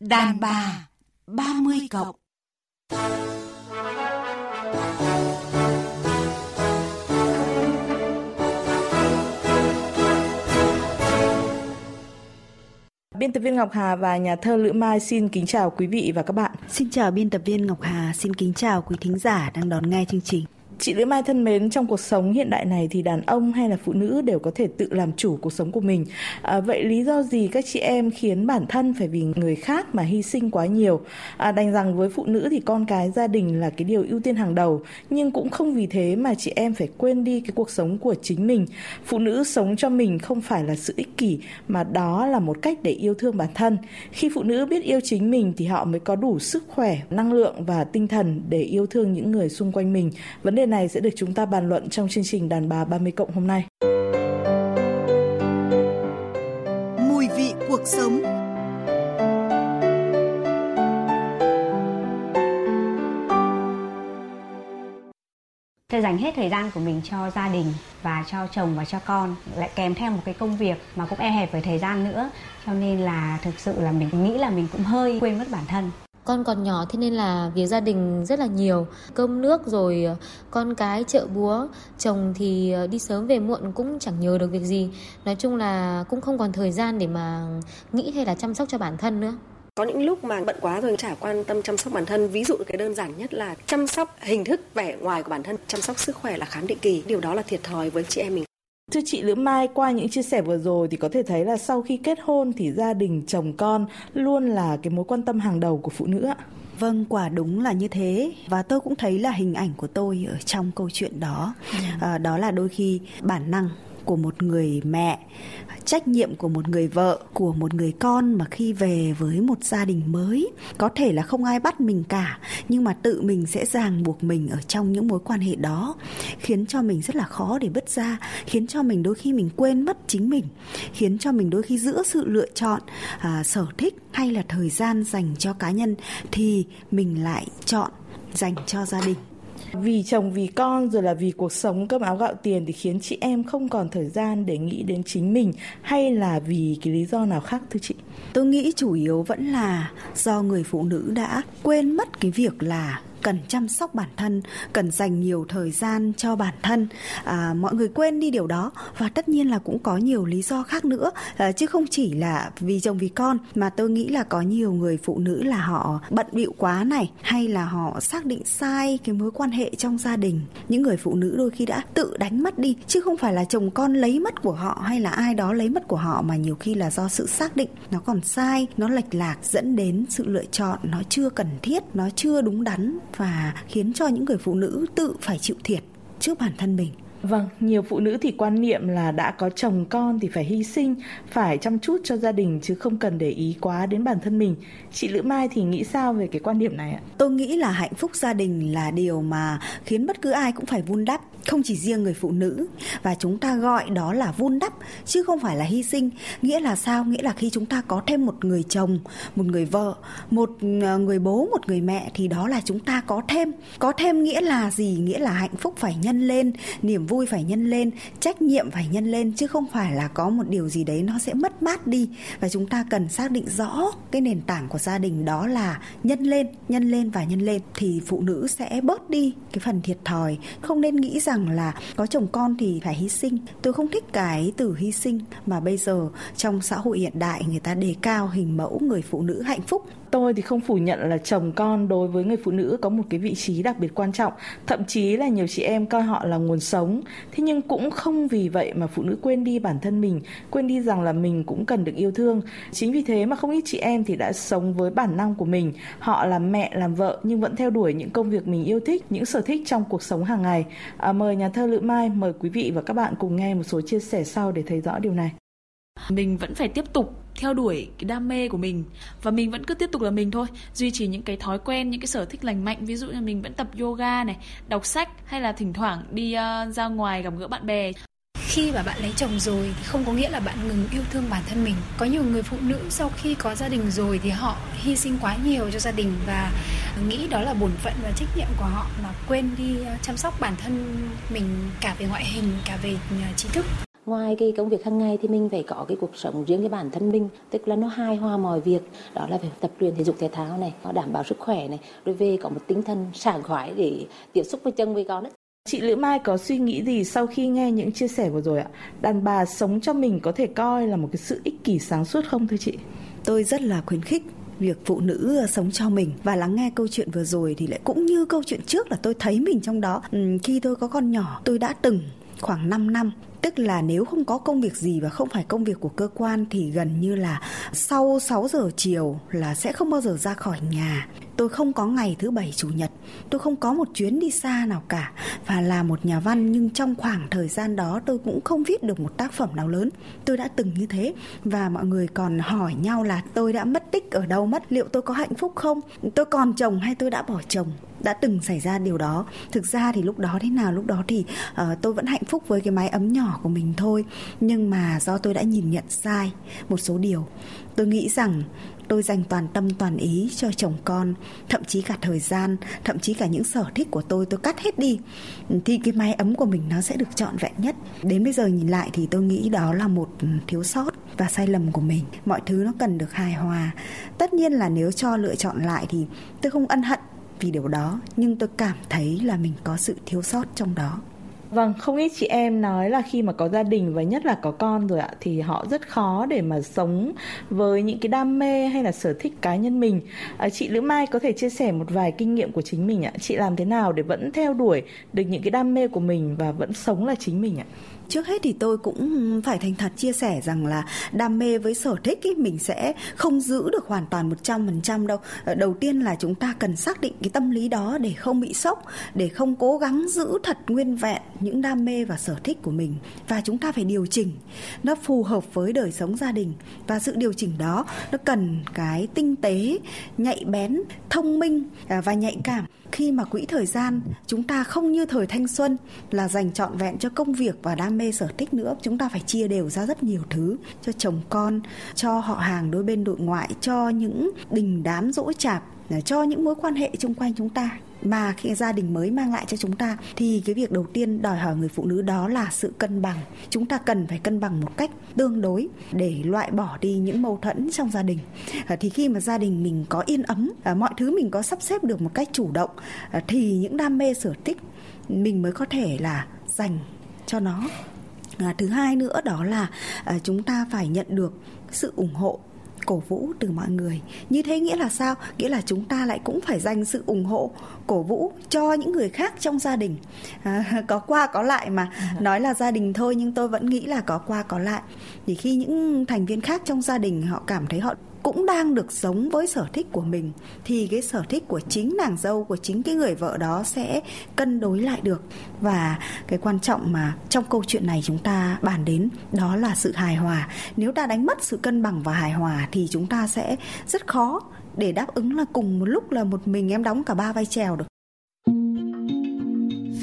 Đàn bà 30 cộng Biên tập viên Ngọc Hà và nhà thơ Lữ Mai xin kính chào quý vị và các bạn. Xin chào biên tập viên Ngọc Hà, xin kính chào quý thính giả đang đón nghe chương trình. Chị Lữ Mai thân mến, trong cuộc sống hiện đại này thì đàn ông hay là phụ nữ đều có thể tự làm chủ cuộc sống của mình. À, vậy lý do gì các chị em khiến bản thân phải vì người khác mà hy sinh quá nhiều? À, đành rằng với phụ nữ thì con cái gia đình là cái điều ưu tiên hàng đầu, nhưng cũng không vì thế mà chị em phải quên đi cái cuộc sống của chính mình. Phụ nữ sống cho mình không phải là sự ích kỷ mà đó là một cách để yêu thương bản thân. Khi phụ nữ biết yêu chính mình thì họ mới có đủ sức khỏe, năng lượng và tinh thần để yêu thương những người xung quanh mình. Vấn đề này sẽ được chúng ta bàn luận trong chương trình Đàn bà 30 cộng hôm nay. Mùi vị cuộc sống. Tôi dành hết thời gian của mình cho gia đình và cho chồng và cho con lại kèm theo một cái công việc mà cũng e hẹp về thời gian nữa. Cho nên là thực sự là mình nghĩ là mình cũng hơi quên mất bản thân con còn nhỏ, thế nên là việc gia đình rất là nhiều. Cơm nước rồi ờ, con cái, chợ búa, chồng thì ờ, đi sớm về muộn cũng chẳng nhớ được việc gì. Nói chung là cũng không còn thời gian để mà nghĩ hay là chăm sóc cho bản thân nữa. Có những lúc mà bận quá rồi chả quan tâm chăm sóc bản thân. Ví dụ cái đơn giản nhất là chăm sóc hình thức vẻ ngoài của bản thân, chăm sóc sức khỏe là khám định kỳ. Điều đó là thiệt thòi với chị em mình. Thưa chị Lữ Mai, qua những chia sẻ vừa rồi thì có thể thấy là sau khi kết hôn thì gia đình chồng con luôn là cái mối quan tâm hàng đầu của phụ nữ ạ. Vâng, quả đúng là như thế và tôi cũng thấy là hình ảnh của tôi ở trong câu chuyện đó. À, đó là đôi khi bản năng của một người mẹ trách nhiệm của một người vợ của một người con mà khi về với một gia đình mới. Có thể là không ai bắt mình cả nhưng mà tự mình sẽ ràng buộc mình ở trong những mối quan hệ đó khiến cho mình rất là khó để bứt ra khiến cho mình đôi khi mình quên mất chính mình khiến cho mình đôi khi giữa sự lựa chọn à, sở thích hay là thời gian dành cho cá nhân thì mình lại chọn dành cho gia đình vì chồng, vì con, rồi là vì cuộc sống cơm áo gạo tiền thì khiến chị em không còn thời gian để nghĩ đến chính mình hay là vì cái lý do nào khác, thưa chị? Tôi nghĩ chủ yếu vẫn là do người phụ nữ đã quên mất cái việc là cần chăm sóc bản thân cần dành nhiều thời gian cho bản thân. À, mọi người quên đi điều đó và tất nhiên là cũng có nhiều lý do khác nữa. À, chứ không chỉ là vì chồng vì con mà tôi nghĩ là có nhiều người phụ nữ là họ bận bịu quá này hay là họ xác định sai cái mối quan hệ trong gia đình. Những người phụ nữ đôi khi đã tự đánh mất đi chứ không phải là chồng con lấy mất của họ hay là ai đó lấy mất của họ mà nhiều khi là do sự xác định nó còn sai nó lệch lạc dẫn đến sự lựa chọn nó chưa cần thiết nó chưa đúng đắn và khiến cho những người phụ nữ tự phải chịu thiệt trước bản thân mình. Vâng, nhiều phụ nữ thì quan niệm là đã có chồng con thì phải hy sinh, phải chăm chút cho gia đình chứ không cần để ý quá đến bản thân mình. Chị Lữ Mai thì nghĩ sao về cái quan điểm này ạ? Tôi nghĩ là hạnh phúc gia đình là điều mà khiến bất cứ ai cũng phải vun đắp, không chỉ riêng người phụ nữ và chúng ta gọi đó là vun đắp chứ không phải là hy sinh. Nghĩa là sao? Nghĩa là khi chúng ta có thêm một người chồng, một người vợ, một ờ, người bố, một người mẹ thì đó là chúng ta có thêm. Có thêm nghĩa là gì? Nghĩa là hạnh phúc phải nhân lên, niềm vui vui phải nhân lên, trách nhiệm phải nhân lên, chứ không phải là có một điều gì đấy nó sẽ mất mát đi. Và chúng ta cần xác định rõ cái nền tảng của gia đình đó là nhân lên nhân lên và nhân lên, thì phụ nữ sẽ bớt đi cái phần thiệt thòi. Không nên nghĩ rằng là có chồng con thì phải hy sinh. Tôi không thích cái từ hy sinh mà bây giờ trong xã hội hiện đại người ta đề cao hình mẫu người phụ nữ hạnh phúc tôi thì không phủ nhận là chồng con đối với người phụ nữ có một cái vị trí đặc biệt quan trọng. Thậm chí là nhiều chị em coi họ là nguồn sống. Thế nhưng cũng không vì vậy mà phụ nữ quên đi bản thân mình quên đi rằng là mình cũng cần được yêu thương. Chính vì thế mà không ít chị em thì đã sống với bản năng của mình. Họ làm mẹ làm vợ nhưng vẫn theo đuổi những công việc mình yêu thích những sở thích trong cuộc sống hàng ngày. À, mời nhà thơ lữ mai mời quý vị và các bạn cùng nghe một số chia sẻ sau để thấy rõ điều này. Mình vẫn phải tiếp tục theo đuổi cái đam mê của mình. Và mình vẫn cứ tiếp tục là mình thôi duy trì những cái thói quen những cái sở thích lành mạnh. Ví dụ như mình vẫn tập yoga này đọc sách hay là thỉnh thoảng đi uh, ra ngoài gặp gỡ bạn bè. Khi mà bạn lấy chồng rồi thì không có nghĩa là bạn ngừng yêu thương bản thân mình. Có nhiều người phụ nữ sau khi có gia đình rồi thì họ hy sinh quá nhiều cho gia đình và nghĩ đó là bổn phận và trách nhiệm của họ mà quên đi ờ, chăm sóc bản thân mình cả về ngoại hình cả về ờ, trí thức ngoài cái công việc hàng ngày thì mình phải có cái cuộc sống riêng cái bản thân mình tức là nó hài hòa mọi việc đó là phải tập luyện thể dục thể thao này nó đảm bảo sức khỏe này rồi về có một tinh thần sảng khoái để tiếp xúc với chồng với con ấy Chị Lữ Mai có suy nghĩ gì sau khi nghe những chia sẻ vừa rồi ạ? Đàn bà sống cho mình có thể coi là một cái sự ích kỷ sáng suốt không thưa chị? Tôi rất là khuyến khích việc phụ nữ sống cho mình và lắng nghe câu chuyện vừa rồi thì lại cũng như câu chuyện trước là tôi thấy mình trong đó. Ừ, khi tôi có con nhỏ, tôi đã từng khoảng 5 năm tức là nếu không có công việc gì và không phải công việc của cơ quan thì gần như là sau 6 giờ chiều là sẽ không bao giờ ra khỏi nhà tôi không có ngày thứ bảy chủ nhật tôi không có một chuyến đi xa nào cả. Và là một nhà văn nhưng trong khoảng thời gian đó tôi cũng không viết được một tác phẩm nào lớn. Tôi đã từng như thế và mọi người còn hỏi nhau là tôi đã mất tích ở đâu mất liệu tôi có hạnh phúc không? Tôi còn chồng hay tôi đã bỏ chồng? Đã từng xảy ra điều đó. Thực ra thì lúc đó thế nào lúc đó thì uh, tôi vẫn hạnh phúc với cái mái ấm nhỏ của mình thôi. Nhưng mà do tôi đã nhìn nhận sai một số điều tôi nghĩ rằng tôi dành toàn tâm toàn ý cho chồng con, thậm chí cả thời gian, thậm chí cả những sở thích của tôi tôi cắt hết đi. Thì cái mái ấm của mình nó sẽ được trọn vẹn nhất. Đến bây giờ nhìn lại thì tôi nghĩ đó là một thiếu sót và sai lầm của mình. Mọi thứ nó cần được hài hòa. Tất nhiên là nếu cho lựa chọn lại thì tôi không ân hận vì điều đó, nhưng tôi cảm thấy là mình có sự thiếu sót trong đó. Vâng, không ít chị em nói là khi mà có gia đình và nhất là có con rồi ạ thì họ rất khó để mà sống với những cái đam mê hay là sở thích cá nhân mình. À, chị Lữ Mai có thể chia sẻ một vài kinh nghiệm của chính mình ạ. Chị làm thế nào để vẫn theo đuổi được những cái đam mê của mình và vẫn sống là chính mình ạ? Trước hết thì tôi cũng phải thành thật chia sẻ rằng là đam mê với sở thích ý, mình sẽ không giữ được hoàn toàn 100% đâu. Ờ, đầu tiên là chúng ta cần xác định cái tâm lý đó để không bị sốc, để không cố gắng giữ thật nguyên vẹn những đam mê và sở thích của mình. Và chúng ta phải điều chỉnh nó phù hợp với đời sống gia đình. Và sự điều chỉnh đó nó cần cái tinh tế, nhạy bén, thông minh à, và nhạy cảm. Khi mà quỹ thời gian chúng ta không như thời thanh xuân là dành trọn vẹn cho công việc và đam mê sở thích nữa. Chúng ta phải chia đều ra rất nhiều thứ cho chồng con, cho họ hàng đôi bên đội ngoại, cho những đình đám dỗ chạp, cho những mối quan hệ xung quanh chúng ta. Mà khi gia đình mới mang lại cho chúng ta thì cái việc đầu tiên đòi hỏi người phụ nữ đó là sự cân bằng. Chúng ta cần phải cân bằng một cách tương đối để loại bỏ đi những mâu thuẫn trong gia đình. À, thì khi mà gia đình mình có yên ấm à, mọi thứ mình có sắp xếp được một cách chủ động à, thì những đam mê sở thích mình mới có thể là dành cho nó. À, thứ hai nữa đó là à, chúng ta phải nhận được sự ủng hộ cổ vũ từ mọi người. Như thế nghĩa là sao? Nghĩa là chúng ta lại cũng phải dành sự ủng hộ cổ vũ cho những người khác trong gia đình. À, có qua có lại mà. Ừ. nói là gia đình thôi nhưng tôi vẫn nghĩ là có qua có lại. Thì khi những thành viên khác trong gia đình họ cảm thấy họ cũng đang được sống với sở thích của mình, thì cái sở thích của chính nàng dâu, của chính cái người vợ đó sẽ cân đối lại được. Và cái quan trọng mà trong câu chuyện này chúng ta bàn đến đó là sự hài hòa. Nếu ta đánh mất sự cân bằng và hài hòa thì chúng ta sẽ rất khó để đáp ứng là cùng một lúc là một mình em đóng cả ba vai trèo được.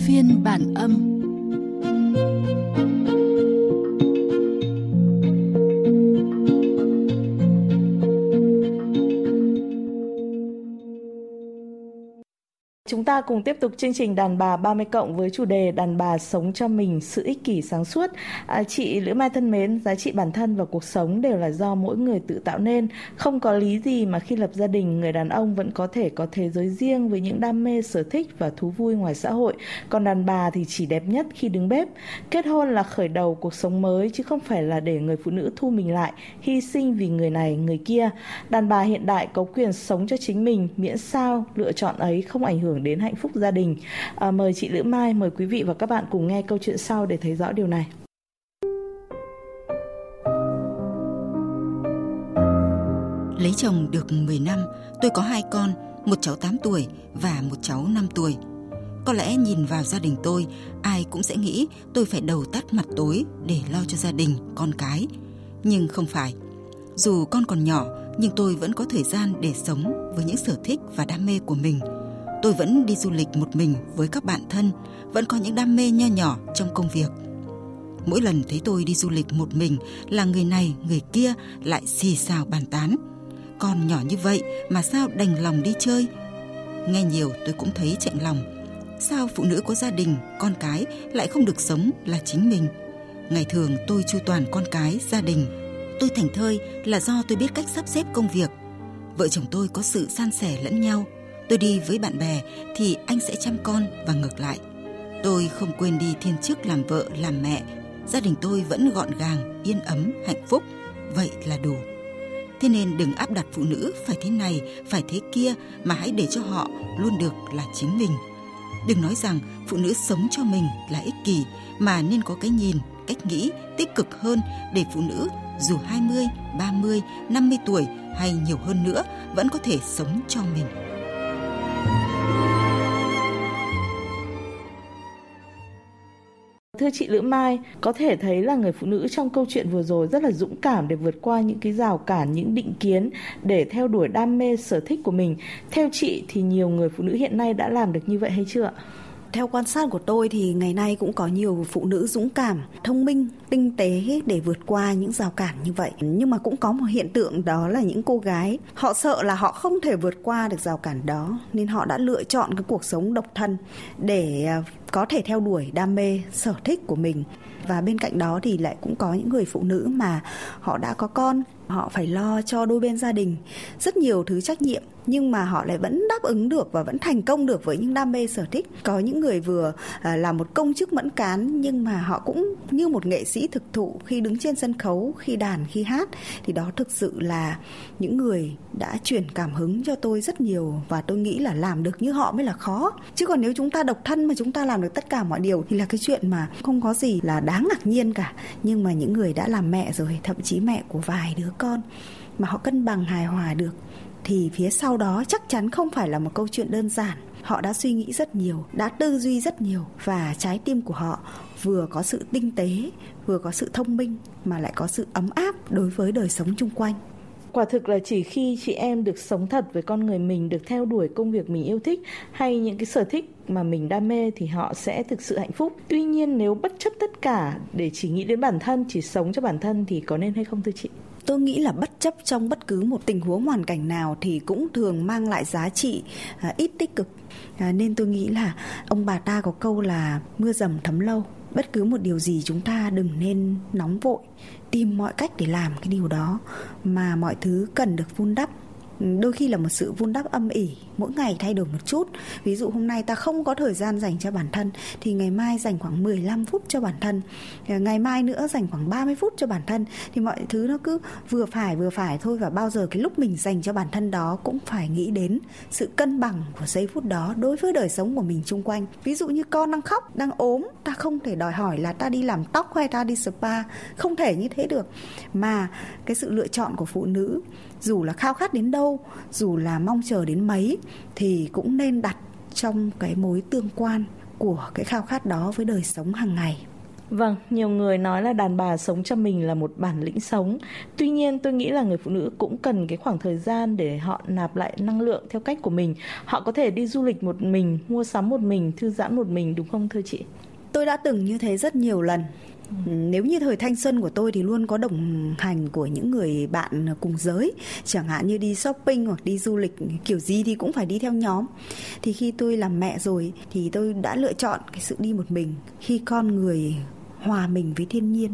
Phiên bản âm. Ta cùng tiếp tục chương trình đàn bà 30 cộng với chủ đề đàn bà sống cho mình sự ích kỷ sáng suốt. À, chị Lữ Mai thân mến, giá trị bản thân và cuộc sống đều là do mỗi người tự tạo nên. Không có lý gì mà khi lập gia đình, người đàn ông vẫn có thể có thế giới riêng với những đam mê, sở thích và thú vui ngoài xã hội. Còn đàn bà thì chỉ đẹp nhất khi đứng bếp. Kết hôn là khởi đầu cuộc sống mới chứ không phải là để người phụ nữ thu mình lại, hy sinh vì người này, người kia. Đàn bà hiện đại có quyền sống cho chính mình miễn sao lựa chọn ấy không ảnh hưởng đến hạnh phúc gia đình. À, mời chị Lữ Mai, mời quý vị và các bạn cùng nghe câu chuyện sau để thấy rõ điều này. Lấy chồng được 10 năm, tôi có hai con, một cháu 8 tuổi và một cháu 5 tuổi. Có lẽ nhìn vào gia đình tôi, ai cũng sẽ nghĩ tôi phải đầu tắt mặt tối để lo cho gia đình, con cái. Nhưng không phải. Dù con còn nhỏ, nhưng tôi vẫn có thời gian để sống với những sở thích và đam mê của mình – tôi vẫn đi du lịch một mình với các bạn thân, vẫn có những đam mê nho nhỏ trong công việc. Mỗi lần thấy tôi đi du lịch một mình là người này, người kia lại xì xào bàn tán. Con nhỏ như vậy mà sao đành lòng đi chơi? Nghe nhiều tôi cũng thấy chạnh lòng. Sao phụ nữ có gia đình, con cái lại không được sống là chính mình? Ngày thường tôi chu toàn con cái, gia đình. Tôi thành thơi là do tôi biết cách sắp xếp công việc. Vợ chồng tôi có sự san sẻ lẫn nhau. Tôi đi với bạn bè thì anh sẽ chăm con và ngược lại. Tôi không quên đi thiên chức làm vợ, làm mẹ. Gia đình tôi vẫn gọn gàng, yên ấm, hạnh phúc. Vậy là đủ. Thế nên đừng áp đặt phụ nữ phải thế này, phải thế kia mà hãy để cho họ luôn được là chính mình. Đừng nói rằng phụ nữ sống cho mình là ích kỷ mà nên có cái nhìn, cách nghĩ tích cực hơn để phụ nữ dù 20, 30, 50 tuổi hay nhiều hơn nữa vẫn có thể sống cho mình. Thưa chị Lữ Mai, có thể thấy là người phụ nữ trong câu chuyện vừa rồi rất là dũng cảm để vượt qua những cái rào cản, những định kiến để theo đuổi đam mê sở thích của mình. Theo chị thì nhiều người phụ nữ hiện nay đã làm được như vậy hay chưa ạ? Theo quan sát của tôi thì ngày nay cũng có nhiều phụ nữ dũng cảm, thông minh, tinh tế để vượt qua những rào cản như vậy. Nhưng mà cũng có một hiện tượng đó là những cô gái họ sợ là họ không thể vượt qua được rào cản đó nên họ đã lựa chọn cái cuộc sống độc thân để à, có thể theo đuổi đam mê, sở thích của mình và bên cạnh đó thì lại cũng có những người phụ nữ mà họ đã có con họ phải lo cho đôi bên gia đình. Rất nhiều thứ trách nhiệm, nhưng mà họ lại vẫn đáp ứng được và vẫn thành công được với những đam mê sở thích. Có những người vừa à, là một công chức mẫn cán, nhưng mà họ cũng như một nghệ sĩ thực thụ khi đứng trên sân khấu, khi đàn, khi hát, thì đó thực sự là những người đã truyền cảm hứng cho tôi rất nhiều và tôi nghĩ là làm được như họ mới là khó. Chứ còn nếu chúng ta độc thân mà chúng ta làm được tất cả mọi điều thì là cái chuyện mà không có gì là đáng ngạc nhiên cả. Nhưng mà những người đã làm mẹ rồi, thậm chí mẹ của vài đứa con mà họ cân bằng hài hòa được, thì phía sau đó chắc chắn không phải là một câu chuyện đơn giản. Họ đã suy nghĩ rất nhiều, đã tư duy rất nhiều và trái tim của họ vừa có sự tinh tế, vừa có sự thông minh mà lại có sự ấm áp đối với đời sống chung quanh. Quả thực là chỉ khi chị em được sống thật với con người mình, được theo đuổi công việc mình yêu thích hay những cái sở thích mà mình đam mê thì họ sẽ thực sự hạnh phúc. Tuy nhiên, nếu bất chấp tất cả để chỉ nghĩ đến bản thân, chỉ sống cho bản thân thì có nên hay không thưa chị? Tôi nghĩ là bất chấp trong bất cứ một tình huống hoàn cảnh nào thì cũng thường mang lại giá trị à, ít tích cực. À, nên tôi nghĩ là ông bà ta có câu là mưa dầm thấm lâu. Bất cứ một điều gì chúng ta đừng nên nóng vội tìm mọi cách để làm cái điều đó mà mọi thứ cần được vun đắp. Đôi khi là một sự vun đắp âm ỉ mỗi ngày thay đổi một chút. Ví dụ hôm nay ta không có thời gian dành cho bản thân, thì ngày mai dành khoảng 15 phút cho bản thân. Ờ, ngày mai nữa dành khoảng 30 phút cho bản thân. Thì mọi thứ nó cứ vừa phải vừa phải thôi. Và bao giờ cái lúc mình dành cho bản thân đó cũng phải nghĩ đến sự cân bằng của giây phút đó đối với đời sống của mình chung quanh. Ví dụ như con đang khóc, đang ốm, ta không thể đòi hỏi là ta đi làm tóc hay ta đi spa. Không thể như thế được. Mà cái sự lựa chọn của phụ nữ, dù là khao khát đến đâu, dù là mong chờ đến mấy thì cũng nên đặt trong cái mối tương quan của cái khao khát đó với đời sống hàng ngày Vâng, nhiều người nói là đàn bà sống cho mình là một bản lĩnh sống. Tuy nhiên tôi nghĩ là người phụ nữ cũng cần cái khoảng thời gian để họ nạp lại năng lượng theo cách của mình. Họ có thể đi du lịch một mình, mua sắm một mình, thư giãn một mình đúng không thưa chị? Tôi đã từng như thế rất nhiều lần Ừ, nếu như thời thanh xuân của tôi thì luôn có đồng hành của những người bạn cùng giới, chẳng hạn như đi shopping hoặc đi du lịch, kiểu gì thì cũng phải đi theo nhóm. Thì khi tôi làm mẹ rồi thì tôi đã lựa chọn cái sự đi một mình. Khi con người hòa mình với thiên nhiên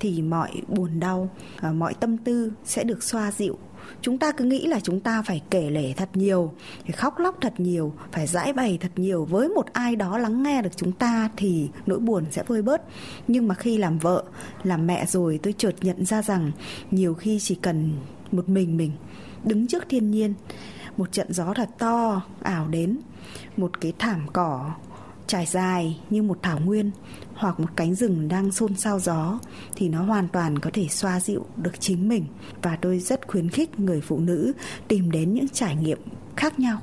thì mọi buồn đau ờ, mọi tâm tư sẽ được xoa dịu chúng ta cứ nghĩ là chúng ta phải kể lể thật nhiều, phải khóc lóc thật nhiều, phải giải bày thật nhiều. Với một ai đó lắng nghe được chúng ta thì nỗi buồn sẽ vơi bớt. Nhưng mà khi làm vợ, làm mẹ rồi, tôi chợt nhận ra rằng nhiều khi chỉ cần một mình mình đứng trước thiên nhiên, một trận gió thật to ảo đến, một cái thảm cỏ trải dài như một thảo nguyên hoặc một cánh rừng đang xôn xao gió thì nó hoàn toàn có thể xoa dịu được chính mình và tôi rất khuyến khích người phụ nữ tìm đến những trải nghiệm khác nhau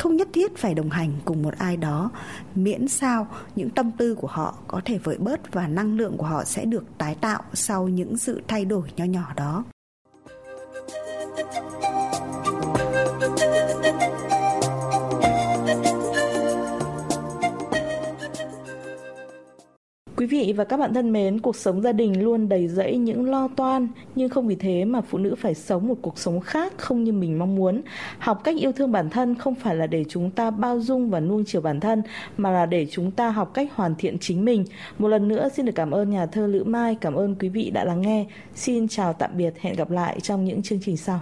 không nhất thiết phải đồng hành cùng một ai đó, miễn sao những tâm tư của họ có thể vơi bớt và năng lượng của họ sẽ được tái tạo sau những sự thay đổi nho nhỏ đó Thank you. Vị và các bạn thân mến, cuộc sống gia đình luôn đầy rẫy những lo toan, nhưng không vì thế mà phụ nữ phải sống một cuộc sống khác không như mình mong muốn. Học cách yêu thương bản thân không phải là để chúng ta bao dung và nuông chiều bản thân, mà là để chúng ta học cách hoàn thiện chính mình. Một lần nữa xin được cảm ơn nhà thơ Lữ Mai, cảm ơn quý vị đã lắng nghe. Xin chào tạm biệt, hẹn gặp lại trong những chương trình sau.